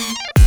you